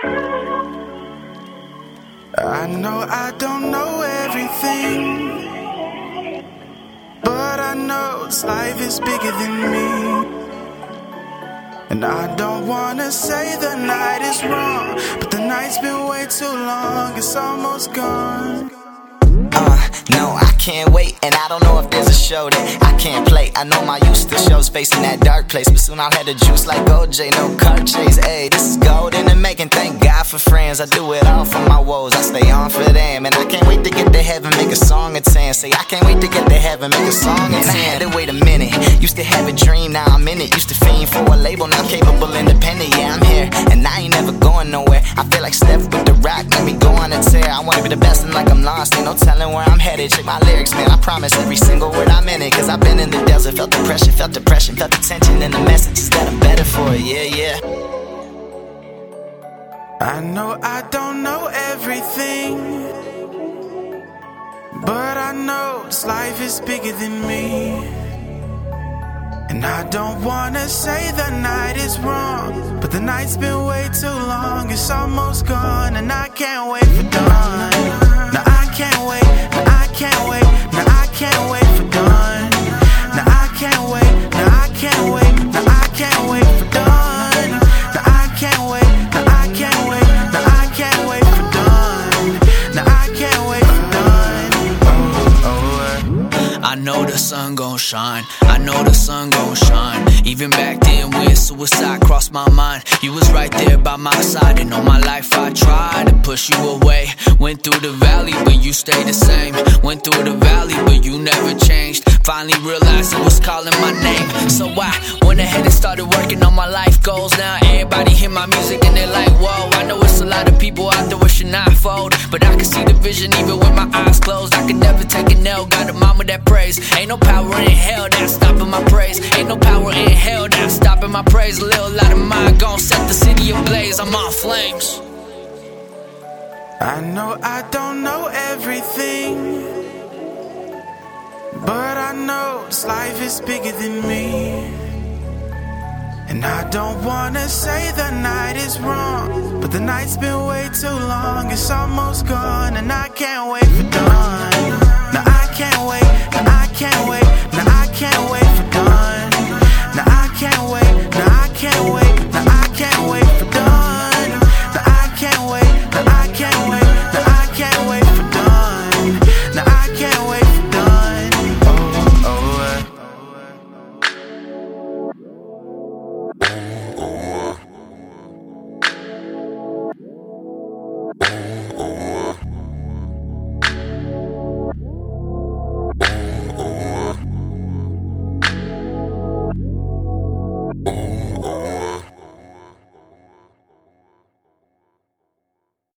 I know I don't know everything, but I know this life is bigger than me. And I don't wanna say the night is wrong, but the night's been way too long, it's almost gone. Can't wait, and I don't know if there's a show that I can't play. I know my youth still shows facing that dark place, but soon I'll have the juice like OJ, no car chase. Hey, this is gold in the making. Thank God for friends. I do it all for my woes. I stay on for them, and I can't wait to get to heaven, make a song at ten. Say I can't wait to get to heaven, make a song at ten. I had to wait a minute. Used to have a dream, now I'm in it. Used to fiend for a label, now capable, independent. Yeah, I'm here, and I ain't never going nowhere. I feel like Steph like I'm lost, ain't no telling where I'm headed. Check my lyrics, man. I promise every single word I'm in it. Cause I've been in the desert, felt the pressure, felt depression, felt the tension, and the message is that I'm better for it. Yeah, yeah. I know I don't know everything, but I know this life is bigger than me. And I don't wanna say the night is wrong, but the night's been way too long, it's almost gone, and I can't wait for dawn. Can't wait, gon' shine. I know the sun gon' shine. Even back then when suicide crossed my mind, you was right there by my side. And all my life I tried to push you away. Went through the valley, but you stayed the same. Went through the Finally realized it was calling my name. So I went ahead and started working on my life goals. Now everybody hear my music and they're like, whoa. I know it's a lot of people out there wishing I fold. But I can see the vision even with my eyes closed. I can never take a nail. Got a mama that prays. Ain't no power in hell that's stopping my praise. Ain't no power in hell that's stopping my praise. A little light of mine gon' set the city ablaze. I'm on flames. I know I don't know everything, know this life is bigger than me. And I don't wanna say the night is wrong, but the night's been way too long, it's almost gone, and I can't wait. Oh.